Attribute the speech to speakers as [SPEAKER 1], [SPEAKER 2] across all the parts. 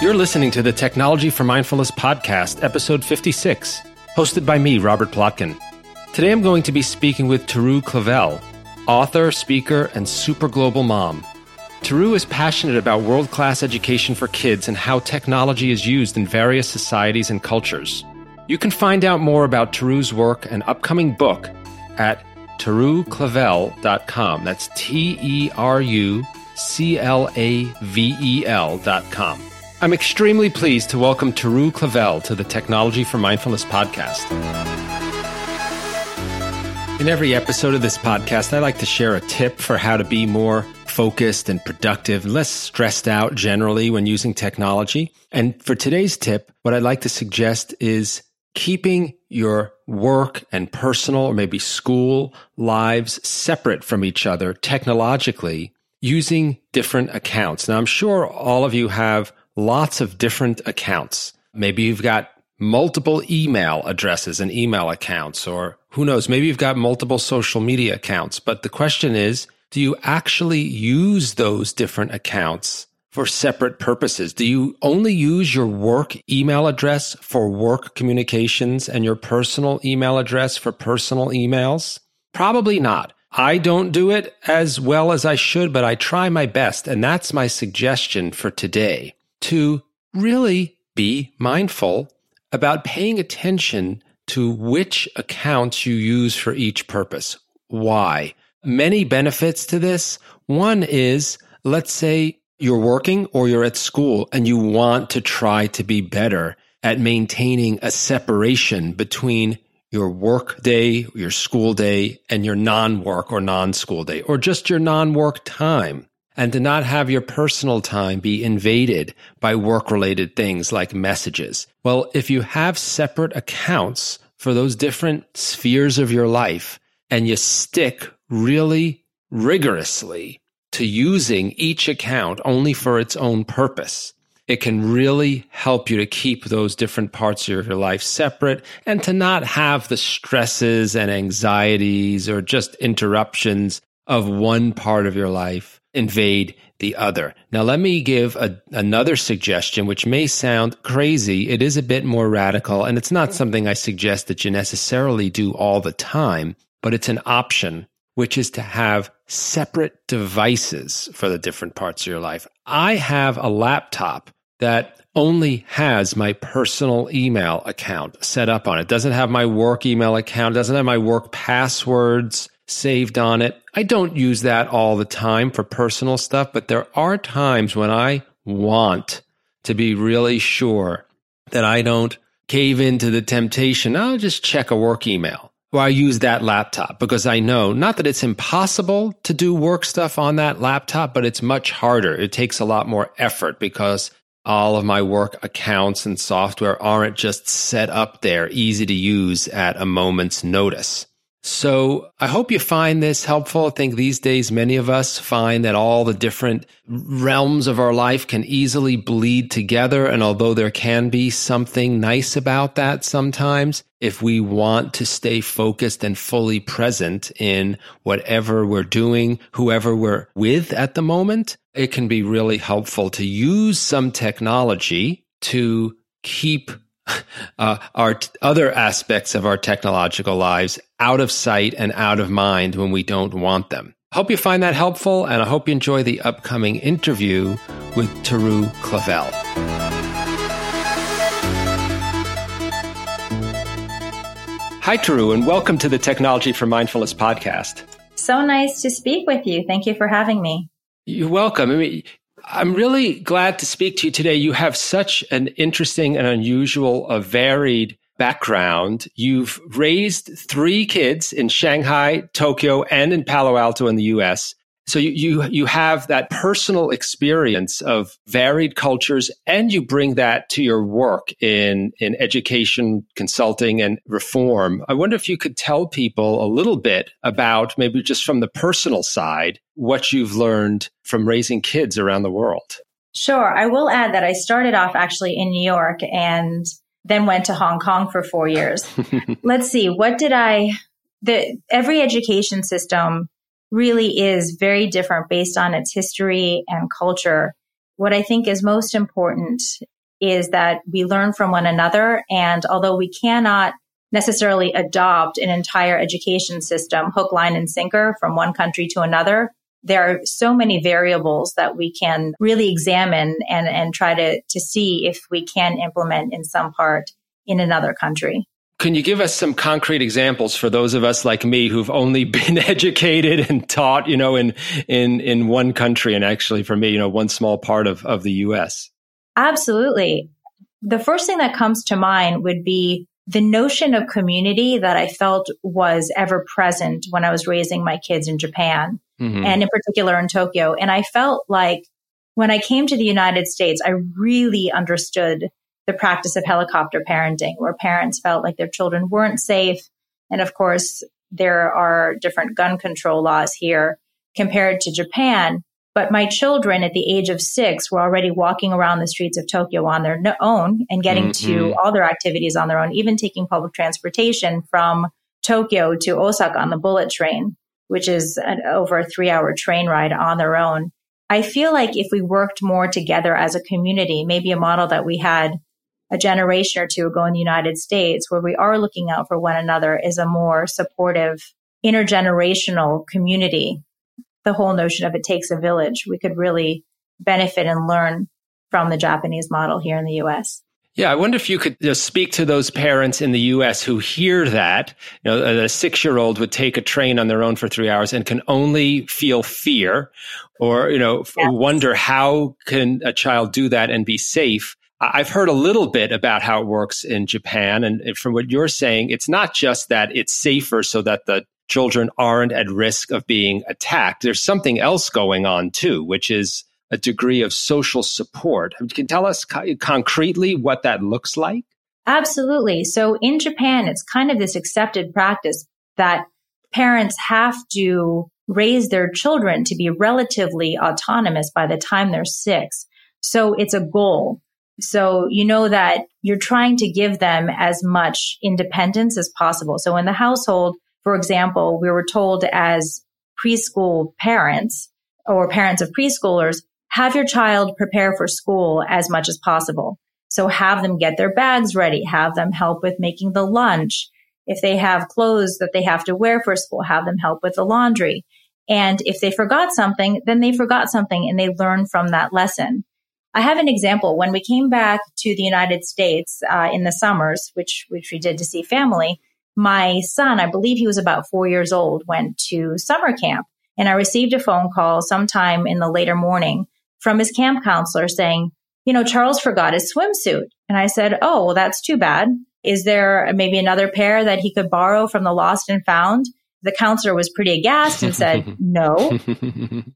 [SPEAKER 1] You're listening to the Technology for Mindfulness podcast, episode 56, hosted by me, Robert Plotkin. Today I'm going to be speaking with Teru Clavel, author, speaker, and super global mom. Teru is passionate about world class education for kids and how technology is used in various societies and cultures. You can find out more about Teru's work and upcoming book at teruclavel.com. That's T E R U C L A V E L.com. I'm extremely pleased to welcome Teru Clavel to the Technology for Mindfulness podcast. In every episode of this podcast, I like to share a tip for how to be more focused and productive, less stressed out generally when using technology. And for today's tip, what I'd like to suggest is keeping your work and personal or maybe school lives separate from each other technologically using different accounts. Now, I'm sure all of you have lots of different accounts. Maybe you've got multiple email addresses and email accounts, or who knows, maybe you've got multiple social media accounts. But the question is, do you actually use those different accounts for separate purposes? Do you only use your work email address for work communications and your personal email address for personal emails? Probably not. I don't do it as well as I should, but I try my best. And that's my suggestion for today to really be mindful about paying attention to which accounts you use for each purpose. Why? Many benefits to this. One is, let's say you're working or you're at school and you want to try to be better at maintaining a separation between your work day, your school day, and your non work or non school day, or just your non work time and to not have your personal time be invaded by work related things like messages. Well, if you have separate accounts for those different spheres of your life and you stick really rigorously to using each account only for its own purpose, it can really help you to keep those different parts of your life separate and to not have the stresses and anxieties or just interruptions of one part of your life invade the other. Now, let me give a, another suggestion, which may sound crazy. It is a bit more radical, and it's not something I suggest that you necessarily do all the time, but it's an option, which is to have separate devices for the different parts of your life. I have a laptop that only has my personal email account set up on it. doesn't have my work email account, doesn't have my work passwords saved on it. I don't use that all the time for personal stuff, but there are times when I want to be really sure that I don't cave into the temptation. I'll just check a work email or I use that laptop because I know not that it's impossible to do work stuff on that laptop, but it's much harder. It takes a lot more effort because all of my work accounts and software aren't just set up there, easy to use at a moment's notice. So I hope you find this helpful. I think these days many of us find that all the different realms of our life can easily bleed together. And although there can be something nice about that sometimes, if we want to stay focused and fully present in whatever we're doing, whoever we're with at the moment, it can be really helpful to use some technology to keep uh, our t- other aspects of our technological lives out of sight and out of mind when we don't want them. Hope you find that helpful, and I hope you enjoy the upcoming interview with Teru Clavel. Hi, Teru, and welcome to the Technology for Mindfulness podcast.
[SPEAKER 2] So nice to speak with you. Thank you for having me.
[SPEAKER 1] You're welcome. I mean, I'm really glad to speak to you today. You have such an interesting and unusual, a varied background. You've raised three kids in Shanghai, Tokyo, and in Palo Alto in the US. So you, you, you have that personal experience of varied cultures and you bring that to your work in, in education, consulting and reform. I wonder if you could tell people a little bit about maybe just from the personal side, what you've learned from raising kids around the world.
[SPEAKER 2] Sure. I will add that I started off actually in New York and then went to Hong Kong for four years. Let's see. What did I, the, every education system really is very different based on its history and culture. What I think is most important is that we learn from one another. And although we cannot necessarily adopt an entire education system, hook, line, and sinker from one country to another, there are so many variables that we can really examine and, and try to, to see if we can implement in some part in another country.
[SPEAKER 1] Can you give us some concrete examples for those of us like me who've only been educated and taught, you know, in in in one country and actually for me, you know, one small part of of the US?
[SPEAKER 2] Absolutely. The first thing that comes to mind would be the notion of community that I felt was ever present when I was raising my kids in Japan mm-hmm. and in particular in Tokyo. And I felt like when I came to the United States, I really understood the practice of helicopter parenting, where parents felt like their children weren't safe. And of course, there are different gun control laws here compared to Japan. But my children at the age of six were already walking around the streets of Tokyo on their own and getting mm-hmm. to all their activities on their own, even taking public transportation from Tokyo to Osaka on the bullet train, which is an, over a three hour train ride on their own. I feel like if we worked more together as a community, maybe a model that we had a generation or two ago in the United States, where we are looking out for one another, is a more supportive intergenerational community. The whole notion of it takes a village, we could really benefit and learn from the Japanese model here in the US.
[SPEAKER 1] Yeah, I wonder if you could just speak to those parents in the U.S. who hear that, you know, a six-year-old would take a train on their own for three hours and can only feel fear, or you know, yes. wonder how can a child do that and be safe. I've heard a little bit about how it works in Japan. And from what you're saying, it's not just that it's safer so that the children aren't at risk of being attacked. There's something else going on too, which is a degree of social support. Can you tell us co- concretely what that looks like?
[SPEAKER 2] Absolutely. So in Japan, it's kind of this accepted practice that parents have to raise their children to be relatively autonomous by the time they're six. So it's a goal. So you know that you're trying to give them as much independence as possible. So in the household, for example, we were told as preschool parents or parents of preschoolers, have your child prepare for school as much as possible. So have them get their bags ready, have them help with making the lunch. If they have clothes that they have to wear for school, have them help with the laundry. And if they forgot something, then they forgot something and they learn from that lesson. I have an example. When we came back to the United States uh, in the summers, which which we did to see family, my son, I believe he was about four years old, went to summer camp, and I received a phone call sometime in the later morning from his camp counselor saying, "You know, Charles forgot his swimsuit," and I said, "Oh, well, that's too bad. Is there maybe another pair that he could borrow from the lost and found?" the counselor was pretty aghast and said, no.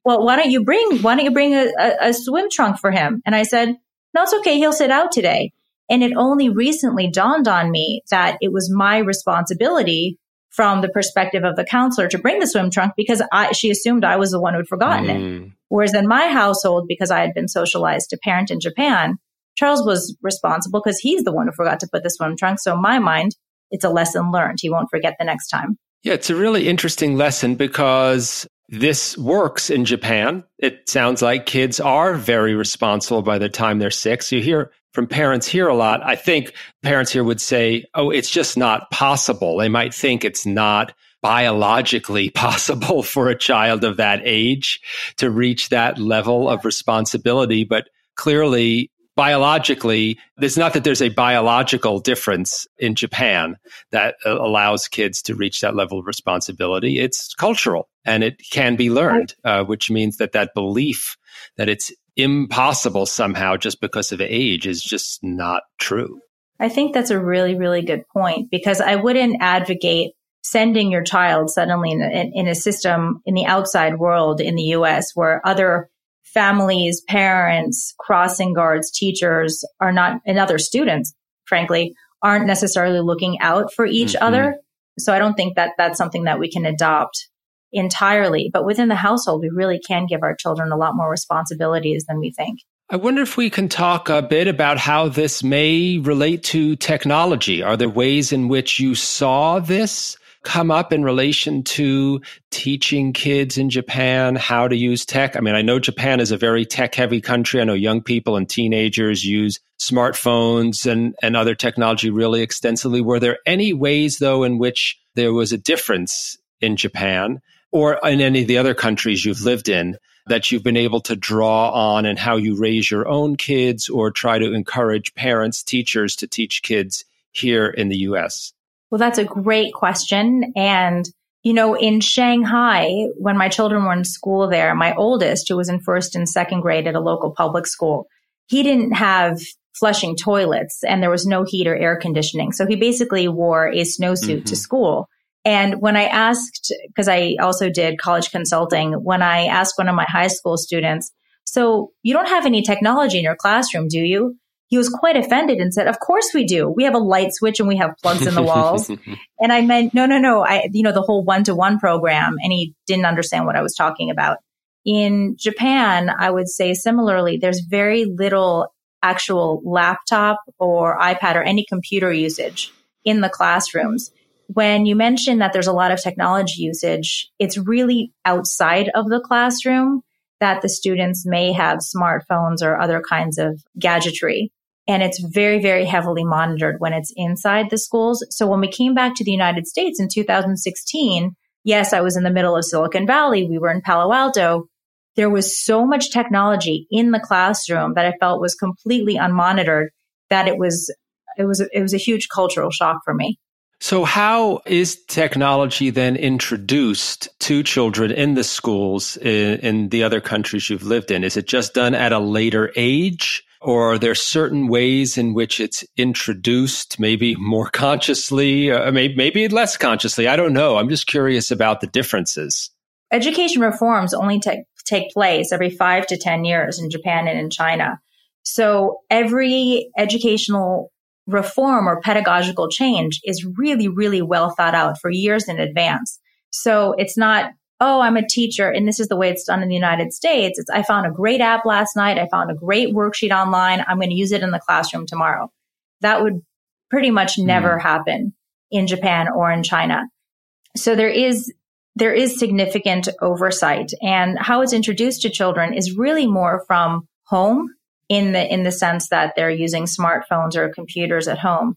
[SPEAKER 2] well, why don't you bring, why don't you bring a, a, a, swim trunk for him? And I said, no, it's okay. He'll sit out today. And it only recently dawned on me that it was my responsibility from the perspective of the counselor to bring the swim trunk because I, she assumed I was the one who'd forgotten mm. it. Whereas in my household, because I had been socialized to parent in Japan, Charles was responsible because he's the one who forgot to put the swim trunk. So in my mind, it's a lesson learned. He won't forget the next time.
[SPEAKER 1] Yeah, it's a really interesting lesson because this works in Japan. It sounds like kids are very responsible by the time they're six. You hear from parents here a lot. I think parents here would say, oh, it's just not possible. They might think it's not biologically possible for a child of that age to reach that level of responsibility. But clearly, biologically, it's not that there's a biological difference in Japan that uh, allows kids to reach that level of responsibility. It's cultural and it can be learned, uh, which means that that belief that it's impossible somehow just because of age is just not true.
[SPEAKER 2] I think that's a really, really good point because I wouldn't advocate sending your child suddenly in a, in a system in the outside world in the US where other families, parents, crossing guards, teachers are not, and other students, frankly, aren't necessarily looking out for each mm-hmm. other. So I don't think that that's something that we can adopt entirely. But within the household, we really can give our children a lot more responsibilities than we think.
[SPEAKER 1] I wonder if we can talk a bit about how this may relate to technology. Are there ways in which you saw this come up in relation to teaching kids in Japan how to use tech? I mean, I know Japan is a very tech heavy country. I know young people and teenagers use smartphones and, and other technology really extensively. Were there any ways, though, in which there was a difference in Japan or in any of the other countries you've lived in that you've been able to draw on and how you raise your own kids or try to encourage parents, teachers to teach kids here in the US?
[SPEAKER 2] Well, that's a great question. And, you know, in Shanghai, when my children were in school there, my oldest, who was in first and second grade at a local public school, he didn't have flushing toilets and there was no heat or air conditioning. So he basically wore a snowsuit mm-hmm. to school. And when I asked, because I also did college consulting, when I asked one of my high school students, so you don't have any technology in your classroom, do you? he was quite offended and said, of course we do. We have a light switch and we have plugs in the walls. and I meant, no, no, no. I, you know, the whole one to one program. And he didn't understand what I was talking about. In Japan, I would say similarly, there's very little actual laptop or iPad or any computer usage in the classrooms. When you mention that there's a lot of technology usage, it's really outside of the classroom that the students may have smartphones or other kinds of gadgetry and it's very, very heavily monitored when it's inside the schools. So when we came back to the United States in 2016, yes, I was in the middle of Silicon Valley. We were in Palo Alto. There was so much technology in the classroom that I felt was completely unmonitored that it was, it was, it was a huge cultural shock for me.
[SPEAKER 1] So, how is technology then introduced to children in the schools in, in, the other countries you've lived in? Is it just done at a later age? Or are there certain ways in which it's introduced, maybe more consciously, uh, maybe, maybe less consciously? I don't know. I'm just curious about the differences.
[SPEAKER 2] Education reforms only take, take place every five to 10 years in Japan and in China. So every educational reform or pedagogical change is really, really well thought out for years in advance. So it's not oh, I'm a teacher and this is the way it's done in the United States. It's, I found a great app last night. I found a great worksheet online. I'm going to use it in the classroom tomorrow. That would pretty much never mm. happen in Japan or in China. So there is, there is significant oversight and how it's introduced to children is really more from home in the, in the sense that they're using smartphones or computers at home.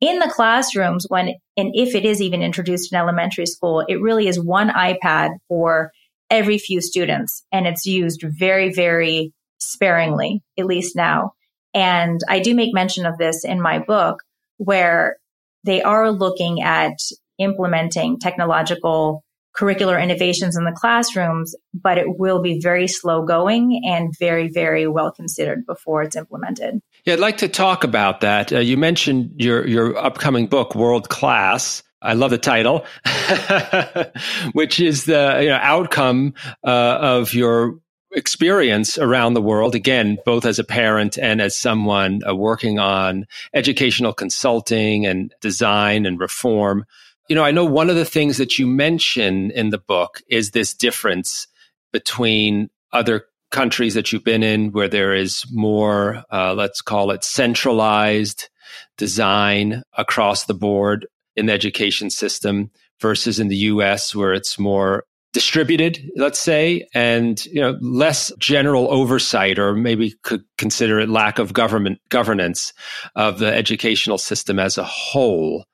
[SPEAKER 2] In the classrooms when and if it is even introduced in elementary school it really is one ipad for every few students and it's used very very sparingly at least now. And i do make mention of this in my book where they are looking at implementing technological curricular innovations in the classrooms, but it will be very slow going and very, very well considered before it's implemented.
[SPEAKER 1] Yeah, I'd like to talk about that. Uh, you mentioned your your upcoming book, World Class. I love the title, which is the you know, outcome uh, of your experience around the world again both as a parent and as someone uh, working on educational consulting and design and reform you know, I know one of the things that you mention in the book is this difference between other countries that you've been in where there is more, uh, let's call it centralized design across the board in the education system versus in the US where it's more distributed, let's say, and you know less general oversight, or maybe could consider it lack of government governance of the educational system as a whole.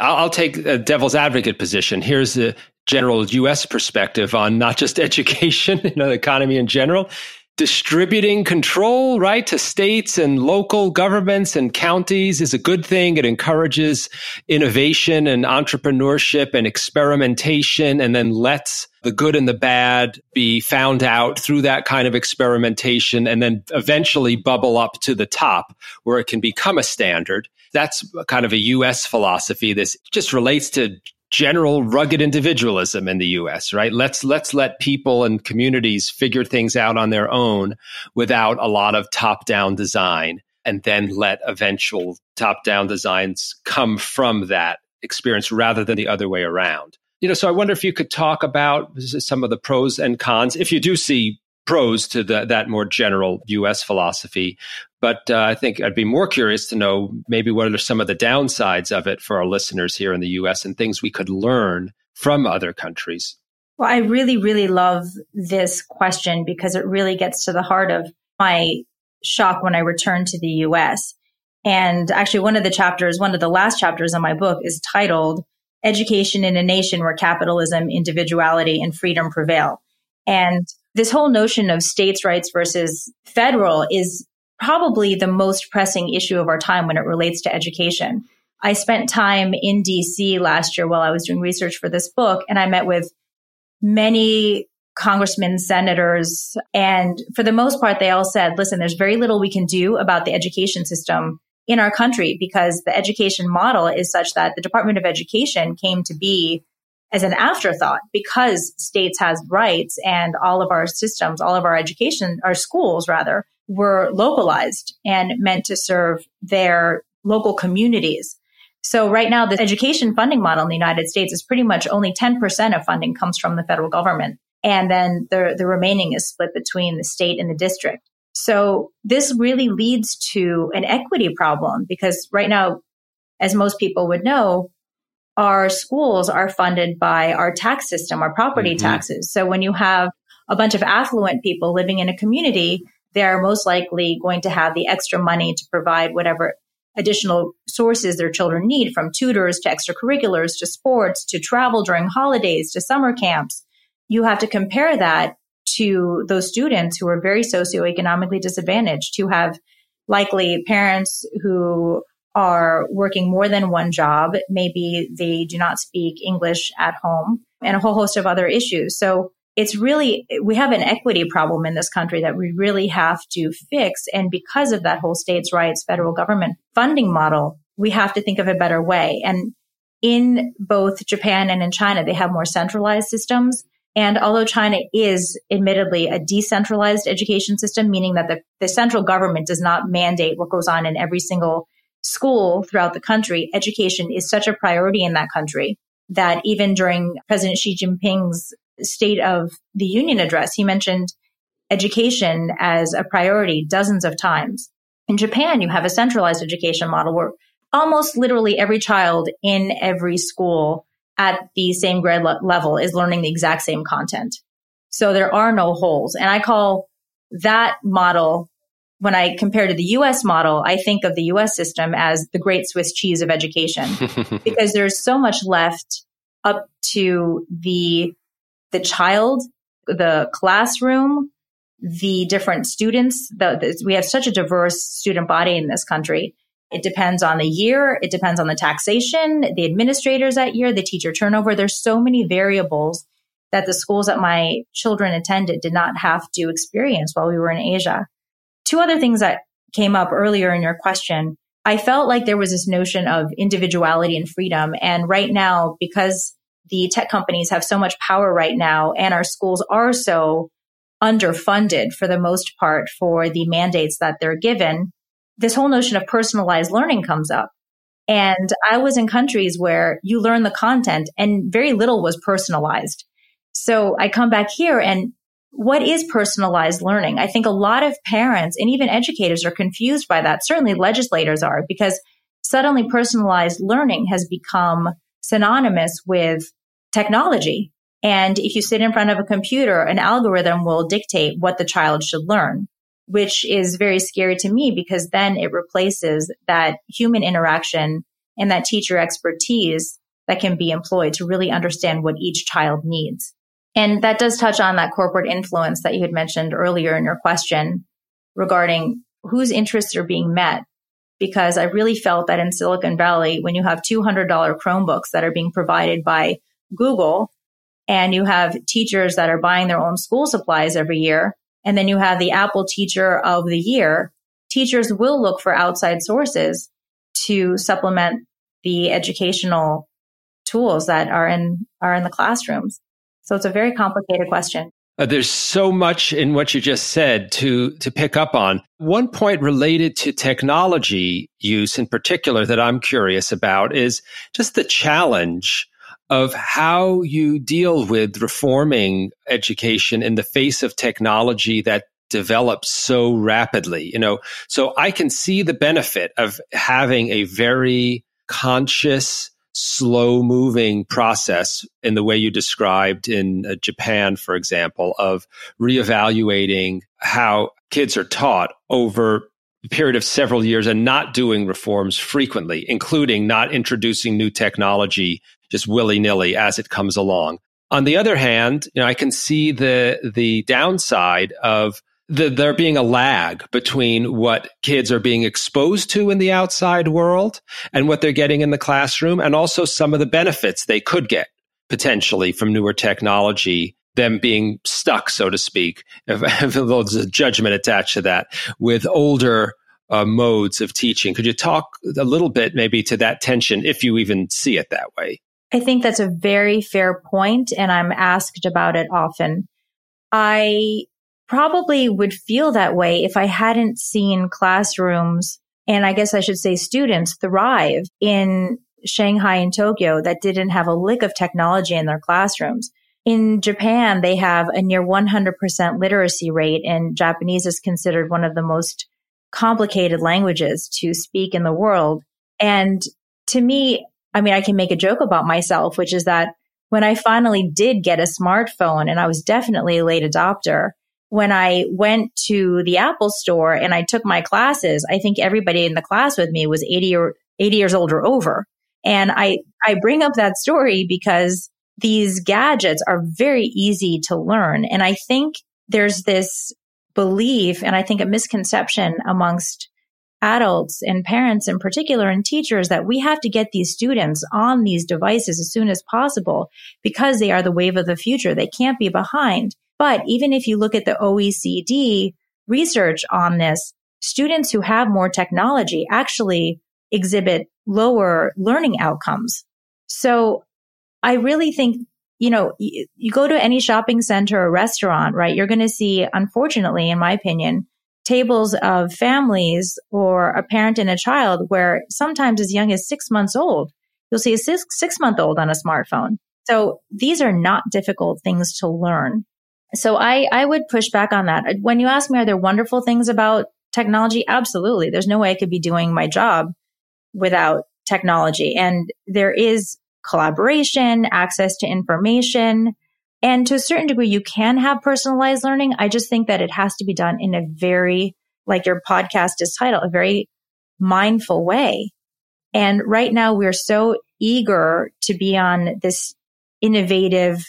[SPEAKER 1] I'll, take a devil's advocate position. Here's the general U.S. perspective on not just education, you know, the economy in general. Distributing control, right, to states and local governments and counties is a good thing. It encourages innovation and entrepreneurship and experimentation and then lets the good and the bad be found out through that kind of experimentation and then eventually bubble up to the top where it can become a standard that's kind of a US philosophy. This just relates to general rugged individualism in the US, right? Let's let's let people and communities figure things out on their own without a lot of top-down design and then let eventual top-down designs come from that experience rather than the other way around. You know, so I wonder if you could talk about some of the pros and cons if you do see pros to the, that more general US philosophy But uh, I think I'd be more curious to know maybe what are some of the downsides of it for our listeners here in the US and things we could learn from other countries.
[SPEAKER 2] Well, I really, really love this question because it really gets to the heart of my shock when I returned to the US. And actually, one of the chapters, one of the last chapters in my book is titled Education in a Nation Where Capitalism, Individuality, and Freedom Prevail. And this whole notion of states' rights versus federal is probably the most pressing issue of our time when it relates to education. I spent time in DC last year while I was doing research for this book, and I met with many congressmen, senators, and for the most part, they all said, listen, there's very little we can do about the education system in our country because the education model is such that the Department of Education came to be as an afterthought because states has rights and all of our systems, all of our education, our schools rather, were localized and meant to serve their local communities. So right now, the education funding model in the United States is pretty much only 10% of funding comes from the federal government. And then the, the remaining is split between the state and the district. So this really leads to an equity problem because right now, as most people would know, our schools are funded by our tax system, our property mm-hmm. taxes. So when you have a bunch of affluent people living in a community, they're most likely going to have the extra money to provide whatever additional sources their children need from tutors to extracurriculars to sports to travel during holidays to summer camps. You have to compare that to those students who are very socioeconomically disadvantaged, who have likely parents who are working more than one job. Maybe they do not speak English at home and a whole host of other issues. So it's really, we have an equity problem in this country that we really have to fix. And because of that whole states' rights, federal government funding model, we have to think of a better way. And in both Japan and in China, they have more centralized systems. And although China is admittedly a decentralized education system, meaning that the, the central government does not mandate what goes on in every single school throughout the country, education is such a priority in that country that even during President Xi Jinping's State of the Union address, he mentioned education as a priority dozens of times. In Japan, you have a centralized education model where almost literally every child in every school at the same grade le- level is learning the exact same content. So there are no holes. And I call that model, when I compare to the US model, I think of the US system as the great Swiss cheese of education because there's so much left up to the, the child, the classroom, the different students. The, the, we have such a diverse student body in this country it depends on the year. It depends on the taxation, the administrators that year, the teacher turnover. There's so many variables that the schools that my children attended did not have to experience while we were in Asia. Two other things that came up earlier in your question. I felt like there was this notion of individuality and freedom. And right now, because the tech companies have so much power right now and our schools are so underfunded for the most part for the mandates that they're given, this whole notion of personalized learning comes up. And I was in countries where you learn the content and very little was personalized. So I come back here and what is personalized learning? I think a lot of parents and even educators are confused by that. Certainly legislators are because suddenly personalized learning has become synonymous with technology. And if you sit in front of a computer, an algorithm will dictate what the child should learn which is very scary to me because then it replaces that human interaction and that teacher expertise that can be employed to really understand what each child needs. And that does touch on that corporate influence that you had mentioned earlier in your question regarding whose interests are being met. Because I really felt that in Silicon Valley, when you have $200 Chromebooks that are being provided by Google and you have teachers that are buying their own school supplies every year, and then you have the Apple Teacher of the Year. Teachers will look for outside sources to supplement the educational tools that are in are in the classrooms. So it's a very complicated question.
[SPEAKER 1] Uh, there's so much in what you just said to to pick up on. One point related to technology use in particular that I'm curious about is just the challenge of how you deal with reforming education in the face of technology that develops so rapidly, you know. So I can see the benefit of having a very conscious, slow moving process in the way you described in uh, Japan, for example, of reevaluating how kids are taught over a period of several years and not doing reforms frequently, including not introducing new technology just willy nilly as it comes along. On the other hand, you know, I can see the the downside of the, there being a lag between what kids are being exposed to in the outside world and what they're getting in the classroom, and also some of the benefits they could get potentially from newer technology, them being stuck, so to speak, if, if there's a judgment attached to that, with older uh, modes of teaching. Could you talk a little bit maybe to that tension, if you even see it that way?
[SPEAKER 2] I think that's a very fair point, and I'm asked about it often. I probably would feel that way if I hadn't seen classrooms, and I guess I should say students thrive in Shanghai and Tokyo that didn't have a lick of technology in their classrooms. In Japan, they have a near 100% literacy rate, and Japanese is considered one of the most complicated languages to speak in the world. And to me, I mean, I can make a joke about myself, which is that when I finally did get a smartphone, and I was definitely a late adopter, when I went to the Apple store and I took my classes, I think everybody in the class with me was 80 or 80 years old or over. And I, I bring up that story because these gadgets are very easy to learn. And I think there's this belief and I think a misconception amongst adults and parents in particular and teachers that we have to get these students on these devices as soon as possible because they are the wave of the future. They can't be behind. But even if you look at the OECD research on this, students who have more technology actually exhibit lower learning outcomes. So I really think, you know, you, go to any shopping center or restaurant, right? You're going to see, unfortunately, in my opinion, tables of families or a parent and a child where sometimes as young as six months old, you'll see a six, six month old on a smartphone. So these are not difficult things to learn. So I, I would push back on that. Uh, when you ask me, are there wonderful things about technology? Absolutely. There's no way I could be doing my job without technology. And there is collaboration, access to information, and to a certain degree, you can have personalized learning. I just think that it has to be done in a very, like your podcast is titled, a very mindful way. And right now we're so eager to be on this innovative,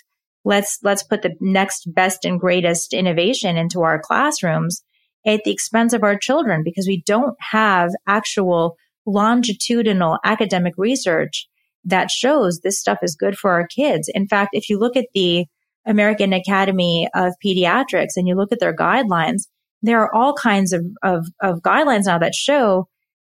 [SPEAKER 2] let's, let's put the next best and greatest innovation into our classrooms at the expense of our children because we don't have actual longitudinal academic research that shows this stuff is good for our kids. In fact, if you look at the American Academy of Pediatrics and you look at their guidelines, there are all kinds of, of, of guidelines now that show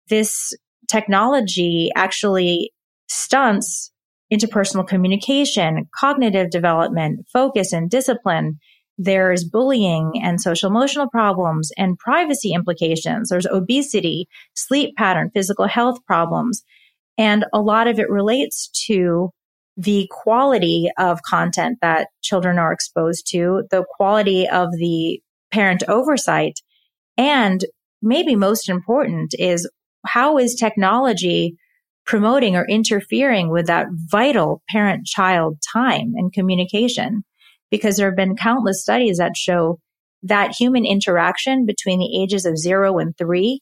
[SPEAKER 2] this technology actually stunts interpersonal communication, cognitive development, focus and discipline. There's bullying and social emotional problems and privacy implications. There's obesity, sleep pattern, physical health problems. And a lot of it relates to the quality of content that children are exposed to, the quality of the parent oversight, and maybe most important is how is technology promoting or interfering with that vital parent child time and communication? Because there have been countless studies that show that human interaction between the ages of zero and three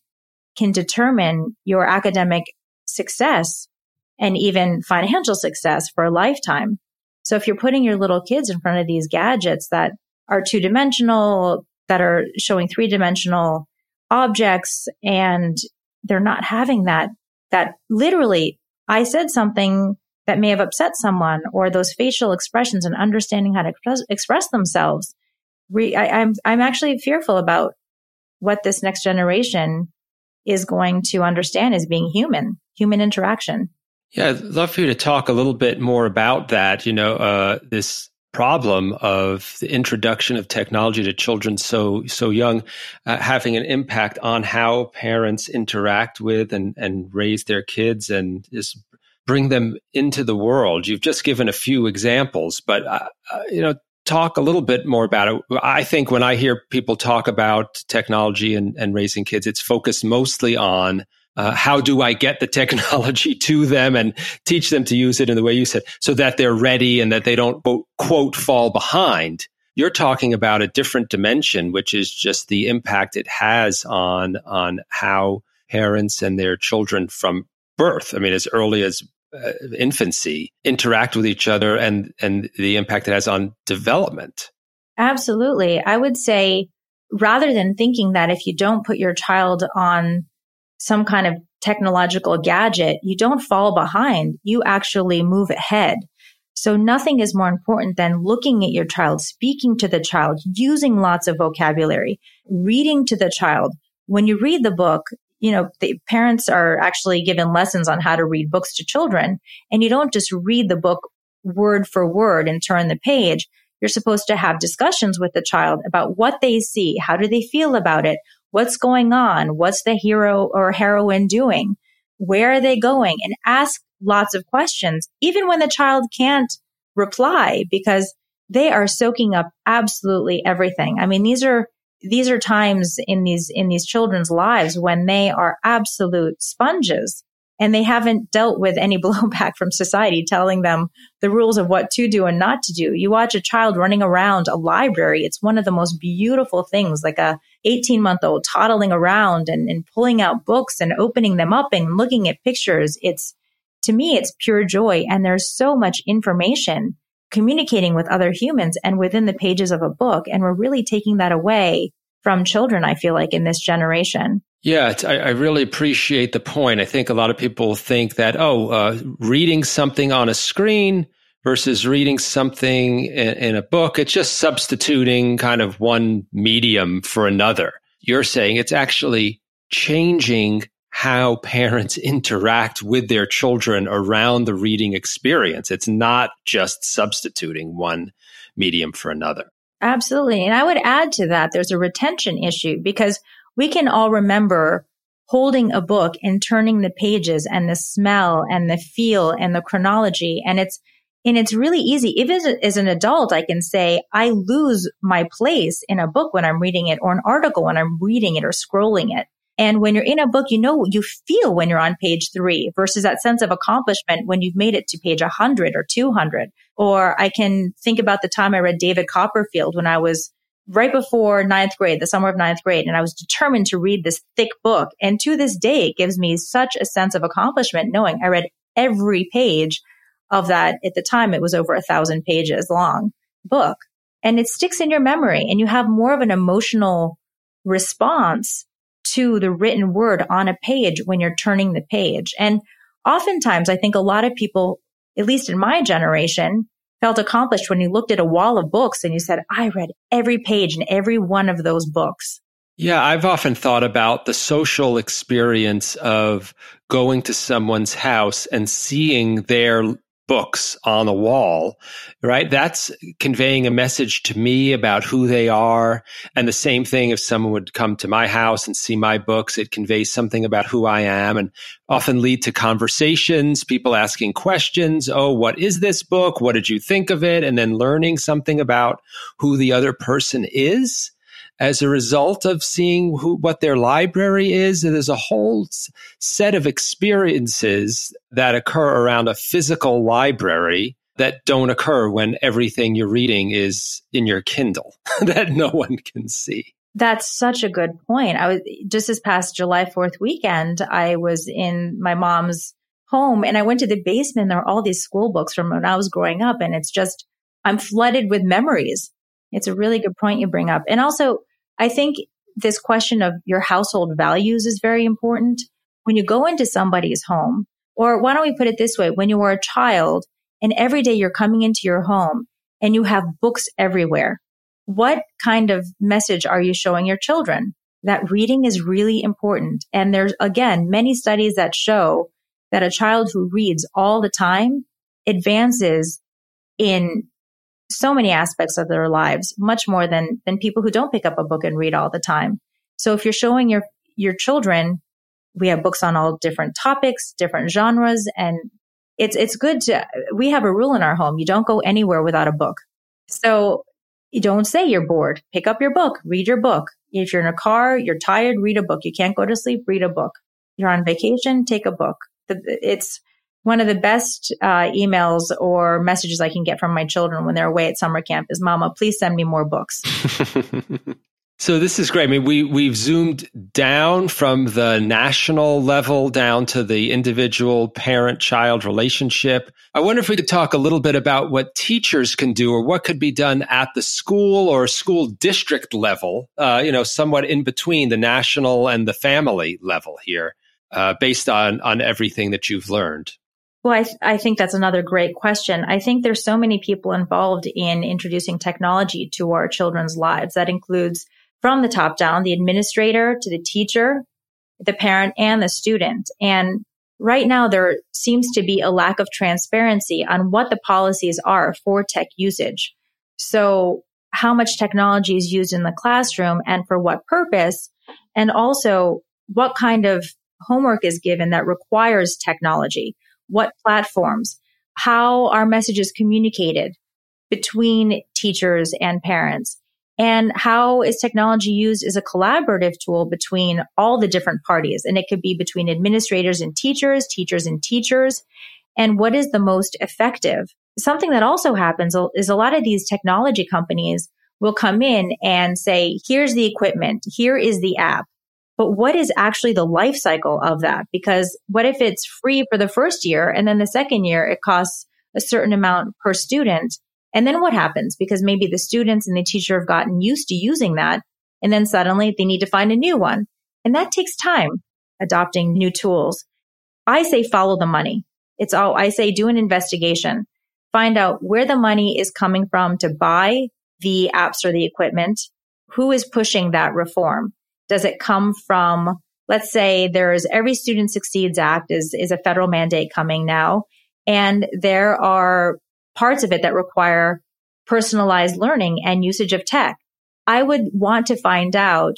[SPEAKER 2] can determine your academic success and even financial success for a lifetime. So if you're putting your little kids in front of these gadgets that are two dimensional, that are showing three dimensional objects and they're not having that, that literally I said something that may have upset someone or those facial expressions and understanding how to express, express themselves. Re, I, I'm, I'm actually fearful about what this next generation is going to understand as being human, human interaction.
[SPEAKER 1] Yeah, I'd love for you to talk a little bit more about that. You know, uh, this problem of the introduction of technology to children so so young, uh, having an impact on how parents interact with and and raise their kids and just bring them into the world. You've just given a few examples, but uh, uh you know, talk a little bit more about it. I think when I hear people talk about technology and, and raising kids, it's focused mostly on uh, how do I get the technology to them and teach them to use it in the way you said, so that they're ready and that they don't quote fall behind. You're talking about a different dimension, which is just the impact it has on on how parents and their children from birth. I mean, as early as uh, infancy interact with each other and and the impact it has on development.
[SPEAKER 2] Absolutely. I would say rather than thinking that if you don't put your child on some kind of technological gadget, you don't fall behind. You actually move ahead. So nothing is more important than looking at your child, speaking to the child, using lots of vocabulary, reading to the child. When you read the book, you know, the parents are actually given lessons on how to read books to children. And you don't just read the book word for word and turn the page. You're supposed to have discussions with the child about what they see. How do they feel about it? What's going on? What's the hero or heroine doing? Where are they going? And ask lots of questions, even when the child can't reply because they are soaking up absolutely everything. I mean, these are these are times in these in these children's lives when they are absolute sponges and they haven't dealt with any blowback from society telling them the rules of what to do and not to do. You watch a child running around a library. It's one of the most beautiful things, like a 18 month old toddling around and, and pulling out books and opening them up and looking at pictures. It's, to me, it's pure joy. And there's so much information communicating with other humans and within the pages of a book. And we're really taking that away from children, I feel like, in this generation.
[SPEAKER 1] Yeah, I, I, really appreciate the point. I think a lot of people think that, oh, uh, reading something on a screen versus reading something in, in a book, it's just substituting kind of one medium for another. You're saying it's actually changing how parents interact with their children around the reading experience. It's not just substituting one medium for another.
[SPEAKER 2] Absolutely. And I would add to that, there's a retention issue because we can all remember holding a book and turning the pages and the smell and the feel and the chronology. And it's, and it's really easy. Even as an adult, I can say I lose my place in a book when I'm reading it or an article when I'm reading it or scrolling it. And when you're in a book, you know, you feel when you're on page three versus that sense of accomplishment when you've made it to page 100 or 200. Or I can think about the time I read David Copperfield when I was right before ninth grade, the summer of ninth grade, and I was determined to read this thick book. And to this day, it gives me such a sense of accomplishment knowing I read every page of that. At the time, it was over a thousand pages long book and it sticks in your memory and you have more of an emotional response to the written word on a page when you're turning the page. And oftentimes I think a lot of people, at least in my generation, felt accomplished when you looked at a wall of books and you said, I read every page in every one of those books.
[SPEAKER 1] Yeah, I've often thought about the social experience of going to someone's house and seeing their books on the wall, right? That's conveying a message to me about who they are. And the same thing if someone would come to my house and see my books, it conveys something about who I am and often lead to conversations, people asking questions. Oh, what is this book? What did you think of it? And then learning something about who the other person is as a result of seeing who, what their library is. There's a whole set of experiences that occur around a physical library that don't occur when everything you're reading is in your Kindle that no one can see.
[SPEAKER 2] That's such a good point. I was just this past July 4th weekend, I was in my mom's home and I went to the basement. There were all these school books from when I was growing up. And it's just, I'm flooded with memories it's a really good point you bring up. And also, I think this question of your household values is very important. When you go into somebody's home, or why don't we put it this way? When you are a child and every day you're coming into your home and you have books everywhere, what kind of message are you showing your children? That reading is really important. And there's again, many studies that show that a child who reads all the time advances in so many aspects of their lives, much more than, than people who don't pick up a book and read all the time. So if you're showing your, your children, we have books on all different topics, different genres, and it's, it's good to, we have a rule in our home. You don't go anywhere without a book. So You don't say you're bored. Pick up your book, read your book. If you're in a car, you're tired, read a book. You can't go to sleep, read a book. You're on vacation, take a book. It's one of the best uh, emails or messages I can get from my children when they're away at summer camp is, Mama, please send me more books.
[SPEAKER 1] So this is great. I mean, we we've zoomed down from the national level down to the individual parent-child relationship. I wonder if we could talk a little bit about what teachers can do, or what could be done at the school or school district level. Uh, you know, somewhat in between the national and the family level here, uh, based on on everything that you've learned.
[SPEAKER 2] Well, I, th- I think that's another great question. I think there's so many people involved in introducing technology to our children's lives. That includes from the top down, the administrator to the teacher, the parent and the student. And right now there seems to be a lack of transparency on what the policies are for tech usage. So how much technology is used in the classroom and for what purpose? And also what kind of homework is given that requires technology? What platforms? How are messages communicated between teachers and parents? and how is technology used as a collaborative tool between all the different parties and it could be between administrators and teachers teachers and teachers and what is the most effective something that also happens is a lot of these technology companies will come in and say here's the equipment here is the app but what is actually the life cycle of that because what if it's free for the first year and then the second year it costs a certain amount per student and then what happens? Because maybe the students and the teacher have gotten used to using that. And then suddenly they need to find a new one. And that takes time adopting new tools. I say follow the money. It's all I say do an investigation. Find out where the money is coming from to buy the apps or the equipment. Who is pushing that reform? Does it come from, let's say there's every student succeeds act is, is a federal mandate coming now. And there are parts of it that require personalized learning and usage of tech. I would want to find out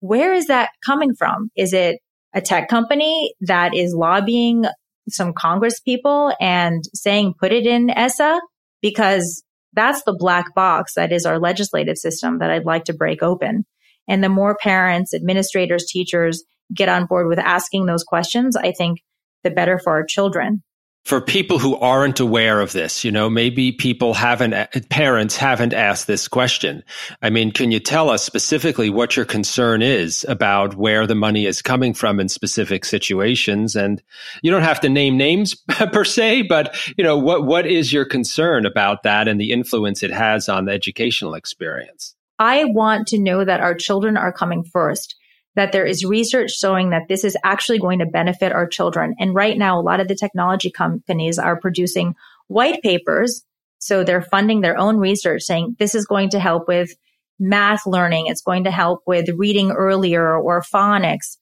[SPEAKER 2] where is that coming from? Is it a tech company that is lobbying some Congress people and saying put it in ESSA? Because that's the black box that is our legislative system that I'd like to break open. And the more parents, administrators, teachers get on board with asking those questions, I think the better for our children
[SPEAKER 1] for people who aren't aware of this, you know, maybe people haven't, parents haven't asked this question. I mean, can you tell us specifically what your concern is about where the money is coming from in specific situations? And you don't have to name names per se, but, you know, what, what is your concern about that and the influence it has on the educational experience?
[SPEAKER 2] I want to know that our children are coming first that there is research showing that this is actually going to benefit our children. And right now, a lot of the technology companies are producing white papers. So they're funding their own research saying this is going to help with math learning. It's going to help with reading earlier or phonics.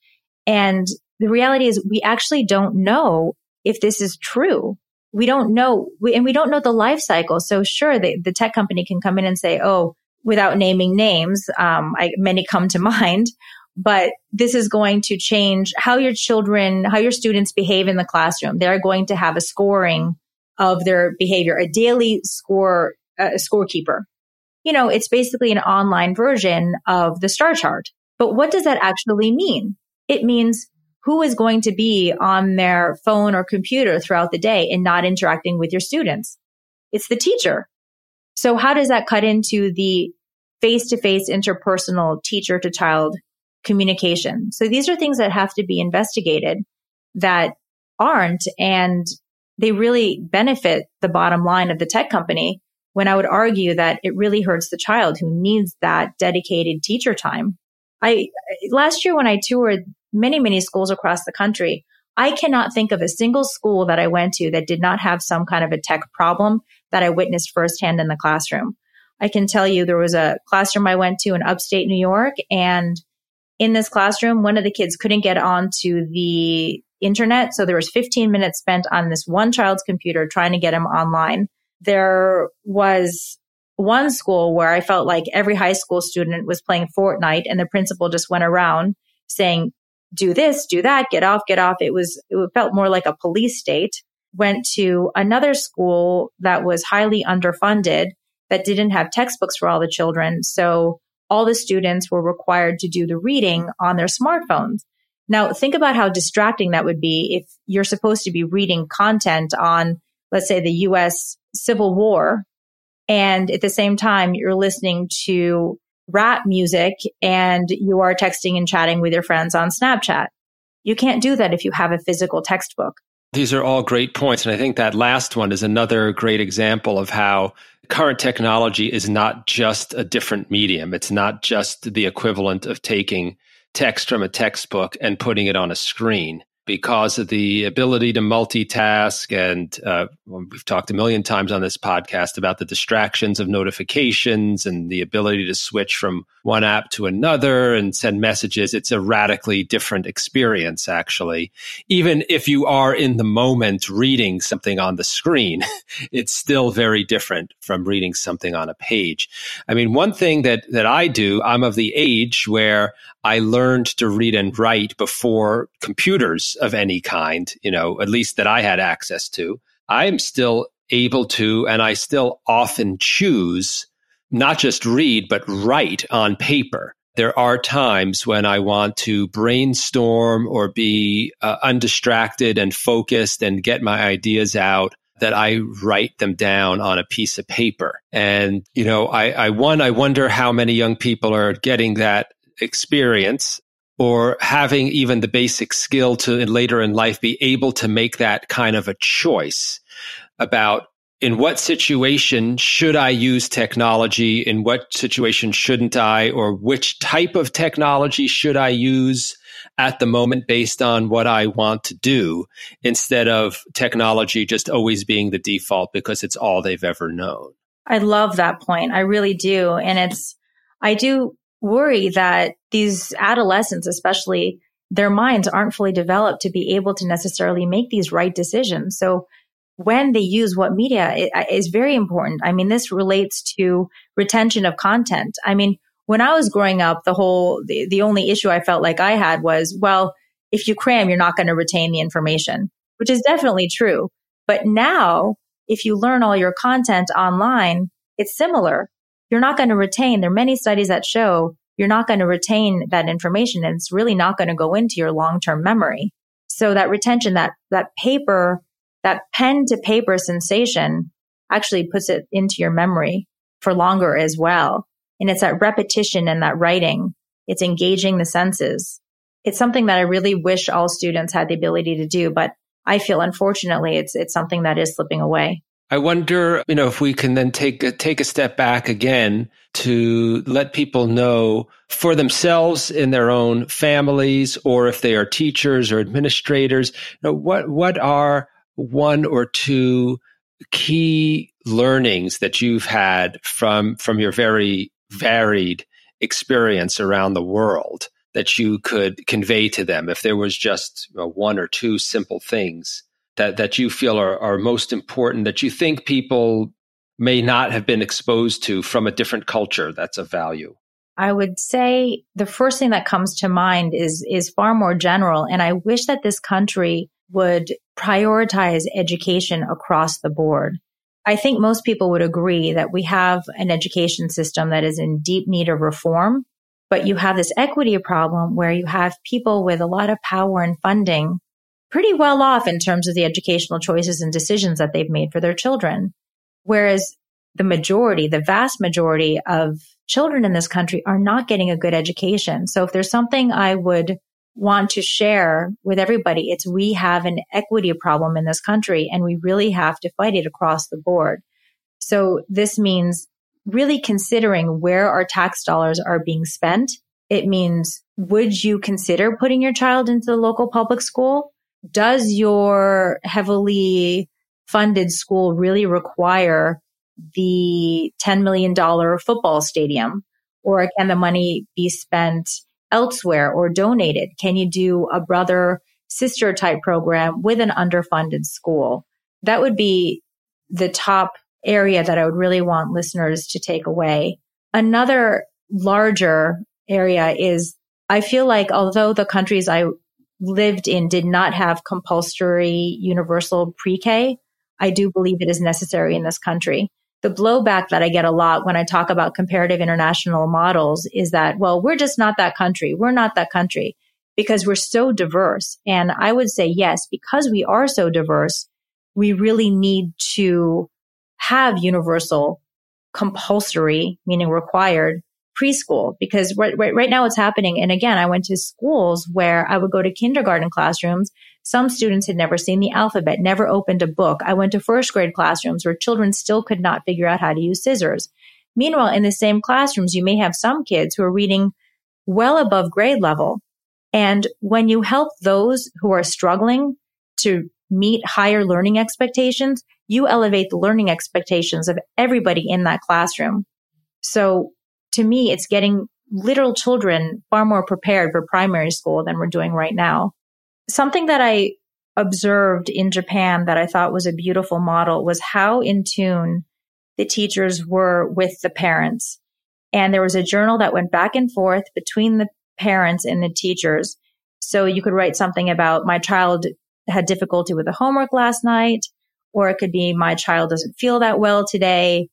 [SPEAKER 2] And the reality is we actually don't know if this is true. We don't know, and we don't know the life cycle. So sure, the, the tech company can come in and say, oh, without naming names, um, I, many come to mind but this is going to change how your children, how your students behave in the classroom. They're going to have a scoring of their behavior, a daily score, a scorekeeper. You know, it's basically an online version of the star chart. But what does that actually mean? It means who is going to be on their phone or computer throughout the day and not interacting with your students? It's the teacher. So how does that cut into the face to face interpersonal teacher to child communication. So these are things that have to be investigated that aren't, and they really benefit the bottom line of the tech company when I would argue that it really hurts the child who needs that dedicated teacher time. I, last year when I toured many, many schools across the country, I cannot think of a single school that I went to that did not have some kind of a tech problem that I witnessed firsthand in the classroom. I can tell you there was a classroom I went to in upstate New York and in this classroom, one of the kids couldn't get onto the internet. So there was 15 minutes spent on this one child's computer trying to get him online. There was one school where I felt like every high school student was playing Fortnite and the principal just went around saying, do this, do that, get off, get off. It was, it felt more like a police state. Went to another school that was highly underfunded that didn't have textbooks for all the children. So all the students were required to do the reading on their smartphones. Now, think about how distracting that would be if you're supposed to be reading content on, let's say, the US Civil War, and at the same time, you're listening to rap music and you are texting and chatting with your friends on Snapchat. You can't do that if you have a physical textbook.
[SPEAKER 1] These are all great points. And I think that last one is another great example of how current technology is not just a different medium. It's not just the equivalent of taking text from a textbook and putting it on a screen because of the ability to multitask. And uh, we've talked a million times on this podcast about the distractions of notifications and the ability to switch from one app to another and send messages. It's a radically different experience, actually. Even if you are in the moment reading something on the screen, it's still very different from reading something on a page. I mean, one thing that, that I do, I'm of the age where I learned to read and write before computers of any kind, you know, at least that I had access to. I'm still able to, and I still often choose not just read, but write on paper. There are times when I want to brainstorm or be uh, undistracted and focused and get my ideas out that I write them down on a piece of paper. And, you know, I, I one, I wonder how many young people are getting that experience or having even the basic skill to later in life be able to make that kind of a choice about in what situation should I use technology? In what situation shouldn't I? Or which type of technology should I use at the moment based on what I want to do instead of technology just always being the default because it's all they've ever known?
[SPEAKER 2] I love that point. I really do. And it's, I do worry that these adolescents, especially their minds aren't fully developed to be able to necessarily make these right decisions. So when they use what media is very important. I mean, this relates to retention of content. I mean, when I was growing up, the whole, the, the only issue I felt like I had was, well, if you cram, you're not going to retain the information, which is definitely true. But now, if you learn all your content online, it's similar you're not going to retain. There are many studies that show you're not going to retain that information and it's really not going to go into your long-term memory. So that retention, that, that paper, that pen to paper sensation actually puts it into your memory for longer as well. And it's that repetition and that writing. It's engaging the senses. It's something that I really wish all students had the ability to do, but I feel unfortunately it's, it's something that is slipping away.
[SPEAKER 1] I wonder, you know, if we can then take a, take a step back again to let people know for themselves in their own families, or if they are teachers or administrators, you know, what what are one or two key learnings that you've had from from your very varied experience around the world that you could convey to them if there was just you know, one or two simple things that that you feel are, are most important that you think people may not have been exposed to from a different culture that's of value?
[SPEAKER 2] I would say the first thing that comes to mind is is far more general and I wish that this country would prioritize education across the board. I think most people would agree that we have an education system that is in deep need of reform, but you have this equity problem where you have people with a lot of power and funding pretty well off in terms of the educational choices and decisions that they've made for their children. Whereas the majority, the vast majority of children in this country are not getting a good education. So if there's something I would want to share with everybody, it's we have an equity problem in this country and we really have to fight it across the board. So this means really considering where our tax dollars are being spent. It means, would you consider putting your child into the local public school? Does your heavily funded school really require the $10 million football stadium? Or can the money be spent elsewhere or donated? Can you do a brother sister type program with an underfunded school? That would be the top area that I would really want listeners to take away. Another larger area is I feel like although the countries I lived in did not have compulsory universal pre-K, I do believe it is necessary in this country. the blowback that I get a lot when I talk about comparative international models is that, well, we're just not that country. We're not that country because we're so diverse. And I would say, yes, because we are so diverse, we really need to have universal compulsory, meaning required preschool because right, right, right now it's happening. And again, I went to schools where I would go to kindergarten classrooms. Some students had never seen the alphabet, never opened a book. I went to first grade classrooms where children still could not figure out how to use scissors. Meanwhile, in the same classrooms, you may have some kids who are reading well above grade level. And when you help those who are struggling to meet higher learning expectations, you elevate the learning expectations of everybody in that classroom. So to me, it's getting little children far more prepared for primary school than we're doing right now. Something that I observed in Japan that I thought was a beautiful model was how in tune the teachers were with the parents. And there was a journal that went back and forth between the parents and the teachers. So you could write something about my child had difficulty with the homework last night, or it could be my child doesn't feel that well today,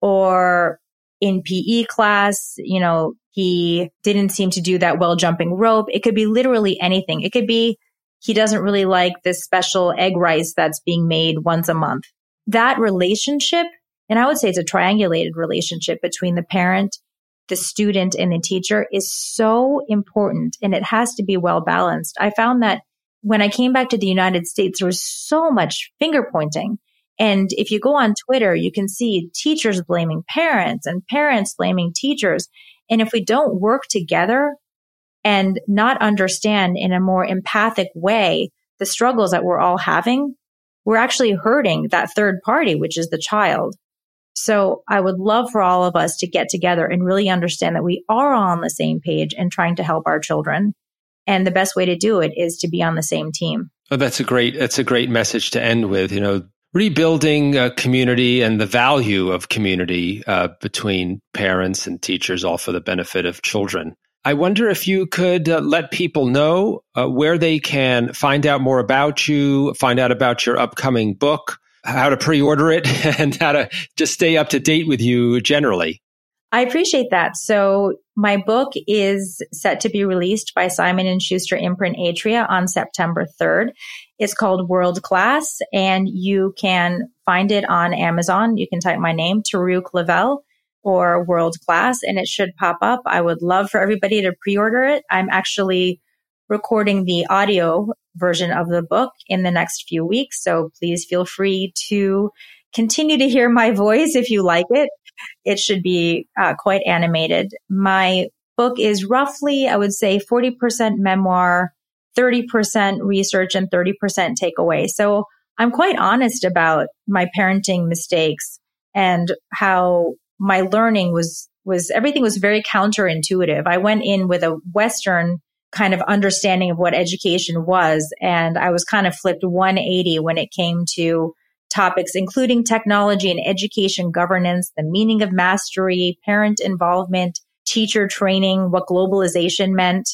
[SPEAKER 2] or in PE class, you know, he didn't seem to do that well jumping rope. It could be literally anything. It could be he doesn't really like this special egg rice that's being made once a month. That relationship, and I would say it's a triangulated relationship between the parent, the student, and the teacher is so important and it has to be well balanced. I found that when I came back to the United States, there was so much finger pointing. And if you go on Twitter, you can see teachers blaming parents and parents blaming teachers. And if we don't work together and not understand in a more empathic way the struggles that we're all having, we're actually hurting that third party, which is the child. So I would love for all of us to get together and really understand that we are all on the same page and trying to help our children. And the best way to do it is to be on the same team.
[SPEAKER 1] Oh, that's a great that's a great message to end with. You know, rebuilding a community and the value of community uh, between parents and teachers, all for the benefit of children. I wonder if you could uh, let people know uh, where they can find out more about you, find out about your upcoming book, how to pre order it, and how to just stay up to date with you generally.
[SPEAKER 2] I appreciate that. So my book is set to be released by Simon and Schuster imprint Atria on September 3rd. It's called World Class and you can find it on Amazon. You can type my name, Teru Clavel or World Class and it should pop up. I would love for everybody to pre-order it. I'm actually recording the audio version of the book in the next few weeks. So please feel free to continue to hear my voice if you like it. It should be uh, quite animated. My book is roughly, I would say, 40% memoir, 30% research, and 30% takeaway. So I'm quite honest about my parenting mistakes and how my learning was was everything was very counterintuitive. I went in with a Western kind of understanding of what education was, and I was kind of flipped 180 when it came to topics, including technology and education governance, the meaning of mastery, parent involvement, teacher training, what globalization meant.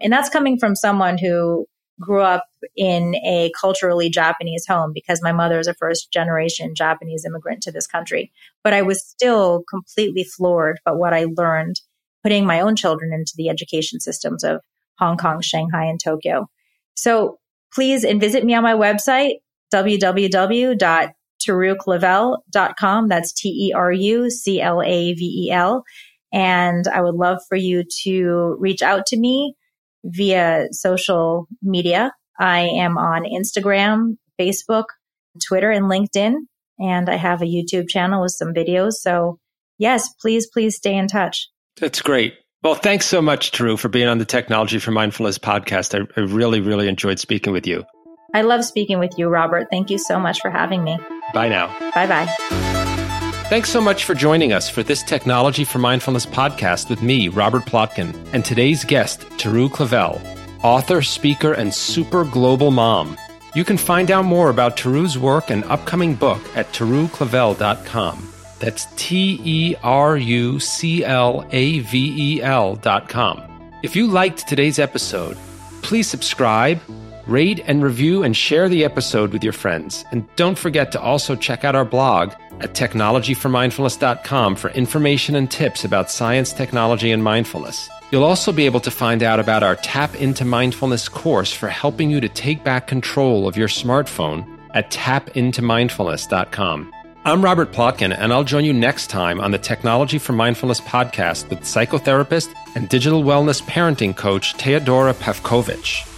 [SPEAKER 2] And that's coming from someone who grew up in a culturally Japanese home because my mother is a first generation Japanese immigrant to this country. But I was still completely floored by what I learned putting my own children into the education systems of Hong Kong, Shanghai, and Tokyo. So please and visit me on my website, www.teruclavel.com. That's T-E-R-U-C-L-A-V-E-L. And I would love for you to reach out to me via social media. I am on Instagram, Facebook, Twitter, and LinkedIn. And I have a YouTube channel with some videos. So yes, please, please stay in touch.
[SPEAKER 1] That's great. Well, thanks so much, Teru, for being on the Technology for Mindfulness podcast. I, I really, really enjoyed speaking with you.
[SPEAKER 2] I love speaking with you, Robert. Thank you so much for having me.
[SPEAKER 1] Bye now.
[SPEAKER 2] Bye bye.
[SPEAKER 1] Thanks so much for joining us for this Technology for Mindfulness podcast with me, Robert Plotkin, and today's guest, Teru Clavel, author, speaker, and super global mom. You can find out more about Teru's work and upcoming book at teruclavel.com. That's T E R U C L A V E L.com. If you liked today's episode, please subscribe rate and review and share the episode with your friends. And don't forget to also check out our blog at technologyformindfulness.com for information and tips about science, technology, and mindfulness. You'll also be able to find out about our Tap into Mindfulness course for helping you to take back control of your smartphone at tapintomindfulness.com. I'm Robert Plotkin, and I'll join you next time on the Technology for Mindfulness podcast with psychotherapist and digital wellness parenting coach Teodora Pavkovic.